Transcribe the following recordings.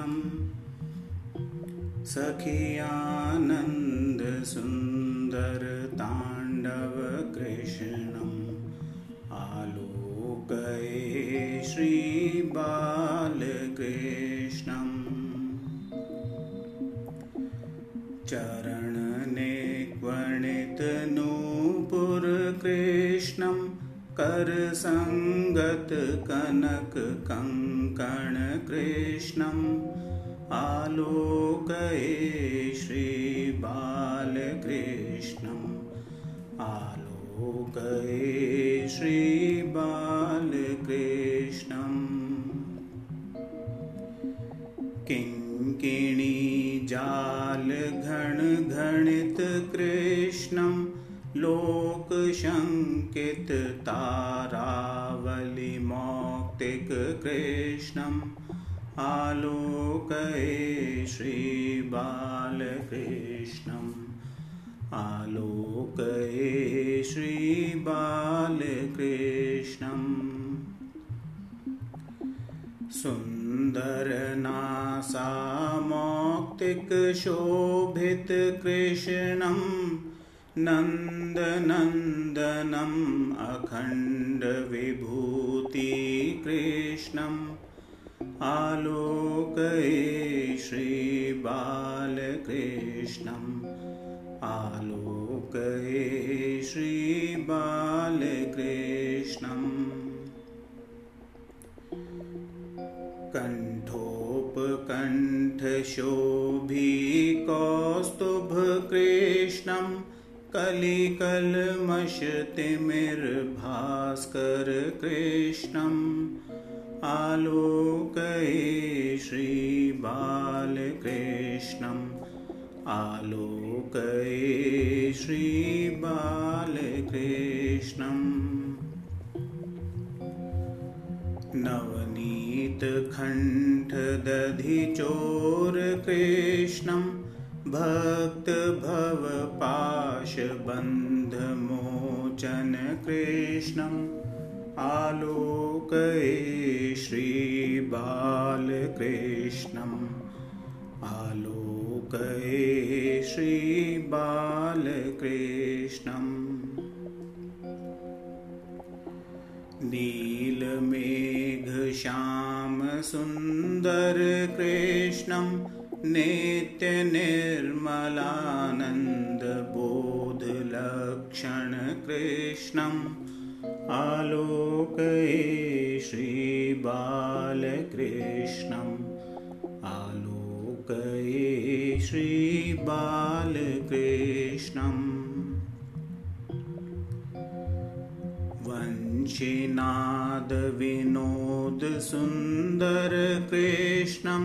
श्रीबालकृष्णम् सखियानन्दसुन्दरताण्डवकृष्णम् आलोकये श्रीबालकृष्णम् चरणनिक्वणितनूपुरकृष्णं करसङ्गतकनककङ्कणकृष्णम् आलोकये श्रीबालकृष्णम् आलोकये श्रीबालकृष्णम् किङ्किणीजालघणघणितकृष्णं लोकशङ्किततारावलिमौक्तिककृष्णम् आलोकये श्रीबालकृष्णम्। आलोकये श्रीबालकृष्णम्। सुन्दरनासामौक्तिकशोभितकृष्णं नन्दनन्दनम् अखण्डविभूतिकृष्णम् आलोकये श्रीबालकृष्णम् आलोकये श्रीबालकृष्णम् कण्ठोपकण्ठशोभिकौस्तुभकृष्णं कलिकल्मषतिमिर्भास्करकृष्णम् आलोकये श्रीबालकृष्णम् आलोकये श्रीबालकृष्णम् नवनीतकण्ठदधिचोरकृष्णं भक्तभवपाशबन्धमोचनकृष्णम् आलोकये श्रीबालकृष्णम् आलोकये श्रीबालकृष्णम् नीलमेघश्यामसुन्दरकृष्णं नित्यनिर्मलानन्दबोधलक्षणकृष्णम् आलोकये श्रीबालकृष्णम् आलोकये श्रीबालकृष्णम् वंशिनादविनोदसुन्दरकृष्णं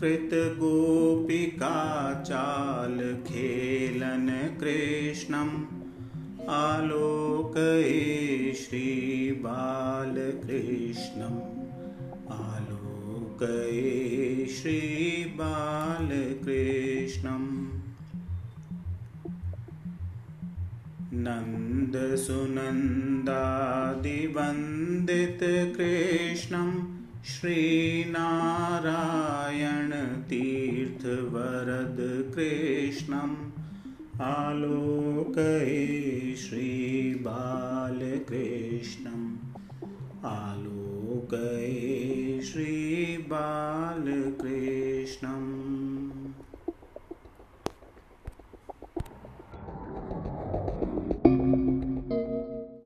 गोवत्सवृन्दपालककृष्णं कृतगोपिकाचालखेलनकृष्णम् आलोकये श्रीबालकृष्णम् आलोकये श्रीबालकृष्णम् नन्दसुनन्दादिवन्दितकृष्णं श्रीनारायणतीर्थवरदकृष्णम् आलोकये श्रीबालकृष्णम् आलोकये श्रीबालकृष्णम्